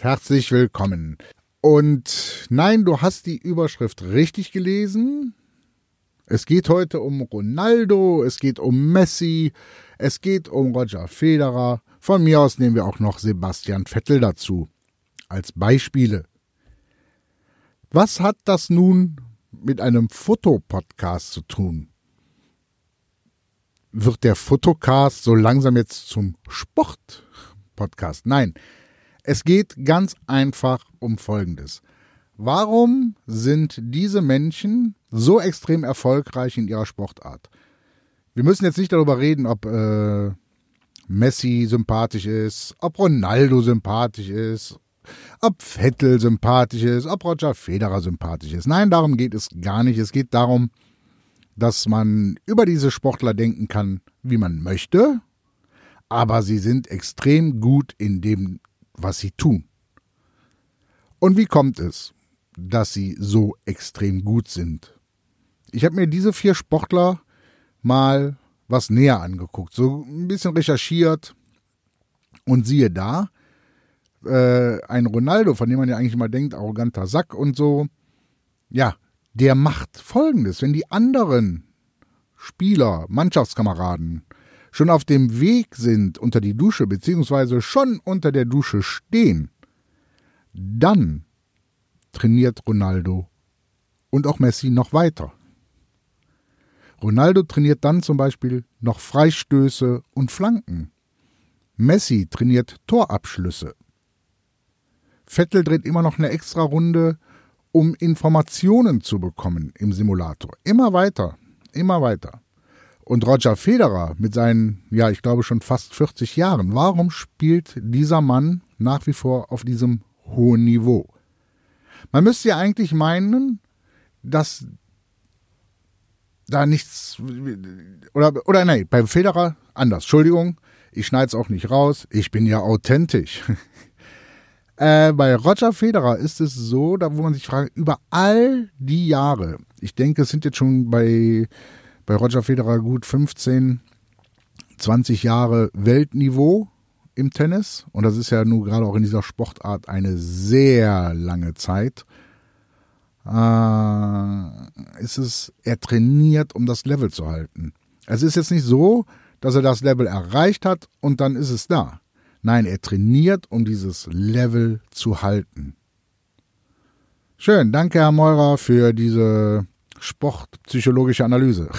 Herzlich willkommen. Und nein, du hast die Überschrift richtig gelesen. Es geht heute um Ronaldo, es geht um Messi, es geht um Roger Federer. Von mir aus nehmen wir auch noch Sebastian Vettel dazu. Als Beispiele. Was hat das nun mit einem Fotopodcast zu tun? Wird der Fotocast so langsam jetzt zum Sportpodcast? Nein, es geht ganz einfach um Folgendes. Warum sind diese Menschen so extrem erfolgreich in ihrer Sportart? Wir müssen jetzt nicht darüber reden, ob äh, Messi sympathisch ist, ob Ronaldo sympathisch ist, ob Vettel sympathisch ist, ob Roger Federer sympathisch ist. Nein, darum geht es gar nicht. Es geht darum, dass man über diese Sportler denken kann, wie man möchte, aber sie sind extrem gut in dem, was sie tun. Und wie kommt es, dass sie so extrem gut sind? Ich habe mir diese vier Sportler mal was näher angeguckt, so ein bisschen recherchiert und siehe da, äh, ein Ronaldo, von dem man ja eigentlich immer denkt, arroganter Sack und so, ja, der macht Folgendes. Wenn die anderen Spieler, Mannschaftskameraden schon auf dem Weg sind unter die Dusche, beziehungsweise schon unter der Dusche stehen, dann trainiert Ronaldo und auch Messi noch weiter. Ronaldo trainiert dann zum Beispiel noch Freistöße und Flanken. Messi trainiert Torabschlüsse. Vettel dreht immer noch eine extra Runde, um Informationen zu bekommen im Simulator. Immer weiter, immer weiter. Und Roger Federer mit seinen, ja, ich glaube schon fast 40 Jahren, warum spielt dieser Mann nach wie vor auf diesem hohen Niveau? Man müsste ja eigentlich meinen, dass da nichts oder oder nein, beim Federer anders. Entschuldigung, ich schneide es auch nicht raus. Ich bin ja authentisch. Äh, bei Roger Federer ist es so, da wo man sich fragt, über all die Jahre, ich denke, es sind jetzt schon bei, bei Roger Federer gut 15, 20 Jahre Weltniveau im Tennis. Und das ist ja nun gerade auch in dieser Sportart eine sehr lange Zeit. Äh, ist es, er trainiert, um das Level zu halten. Es ist jetzt nicht so, dass er das Level erreicht hat und dann ist es da. Nein, er trainiert, um dieses Level zu halten. Schön, danke Herr Meurer für diese sportpsychologische Analyse.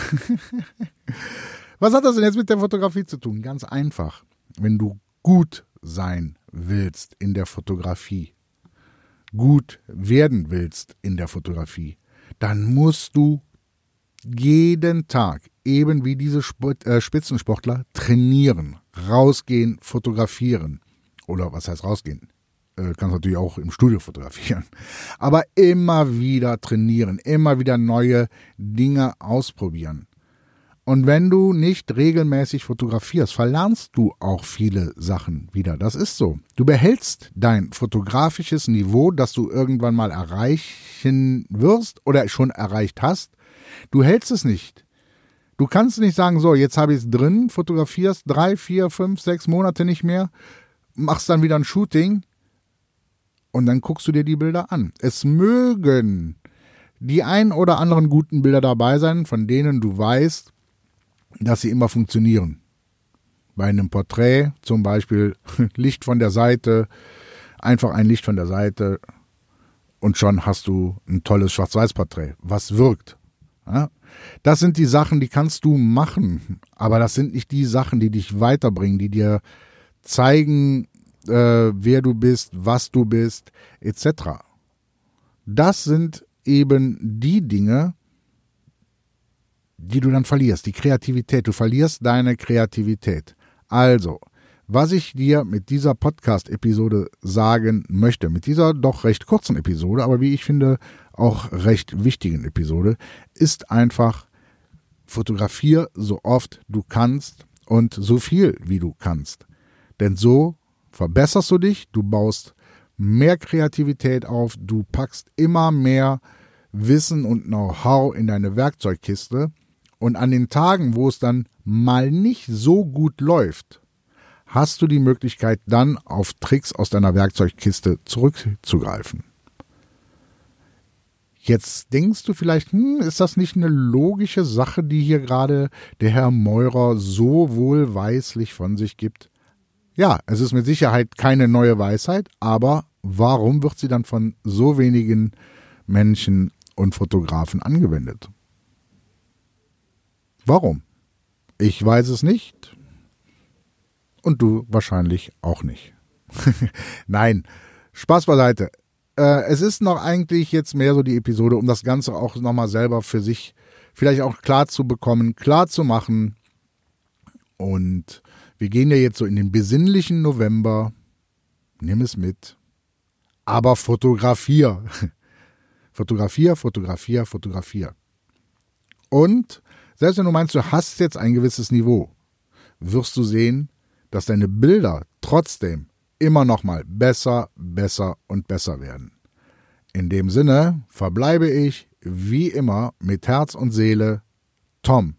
Was hat das denn jetzt mit der Fotografie zu tun? Ganz einfach. Wenn du gut sein willst in der Fotografie, gut werden willst in der Fotografie, dann musst du jeden Tag, eben wie diese äh, Spitzensportler, trainieren rausgehen, fotografieren. Oder was heißt rausgehen? Äh, kannst natürlich auch im Studio fotografieren. Aber immer wieder trainieren, immer wieder neue Dinge ausprobieren. Und wenn du nicht regelmäßig fotografierst, verlernst du auch viele Sachen wieder. Das ist so. Du behältst dein fotografisches Niveau, das du irgendwann mal erreichen wirst oder schon erreicht hast. Du hältst es nicht. Du kannst nicht sagen, so, jetzt habe ich es drin, fotografierst drei, vier, fünf, sechs Monate nicht mehr, machst dann wieder ein Shooting und dann guckst du dir die Bilder an. Es mögen die ein oder anderen guten Bilder dabei sein, von denen du weißt, dass sie immer funktionieren. Bei einem Porträt zum Beispiel Licht von der Seite, einfach ein Licht von der Seite und schon hast du ein tolles Schwarz-Weiß-Porträt, was wirkt. Ja? Das sind die Sachen, die kannst du machen, aber das sind nicht die Sachen, die dich weiterbringen, die dir zeigen, äh, wer du bist, was du bist, etc. Das sind eben die Dinge, die du dann verlierst, die Kreativität. Du verlierst deine Kreativität. Also, was ich dir mit dieser Podcast-Episode sagen möchte, mit dieser doch recht kurzen Episode, aber wie ich finde, auch recht wichtigen Episode, ist einfach, fotografier so oft du kannst und so viel wie du kannst. Denn so verbesserst du dich, du baust mehr Kreativität auf, du packst immer mehr Wissen und Know-how in deine Werkzeugkiste und an den Tagen, wo es dann mal nicht so gut läuft, hast du die Möglichkeit, dann auf Tricks aus deiner Werkzeugkiste zurückzugreifen. Jetzt denkst du vielleicht, hm, ist das nicht eine logische Sache, die hier gerade der Herr Meurer so wohlweislich von sich gibt? Ja, es ist mit Sicherheit keine neue Weisheit, aber warum wird sie dann von so wenigen Menschen und Fotografen angewendet? Warum? Ich weiß es nicht. Und du wahrscheinlich auch nicht. Nein, Spaß beiseite. Äh, es ist noch eigentlich jetzt mehr so die Episode, um das Ganze auch nochmal selber für sich vielleicht auch klar zu bekommen, klar zu machen. Und wir gehen ja jetzt so in den besinnlichen November. Nimm es mit. Aber fotografier. fotografier, fotografier, fotografier. Und selbst wenn du meinst, du hast jetzt ein gewisses Niveau, wirst du sehen, dass deine Bilder trotzdem immer noch mal besser, besser und besser werden. In dem Sinne verbleibe ich wie immer mit Herz und Seele Tom.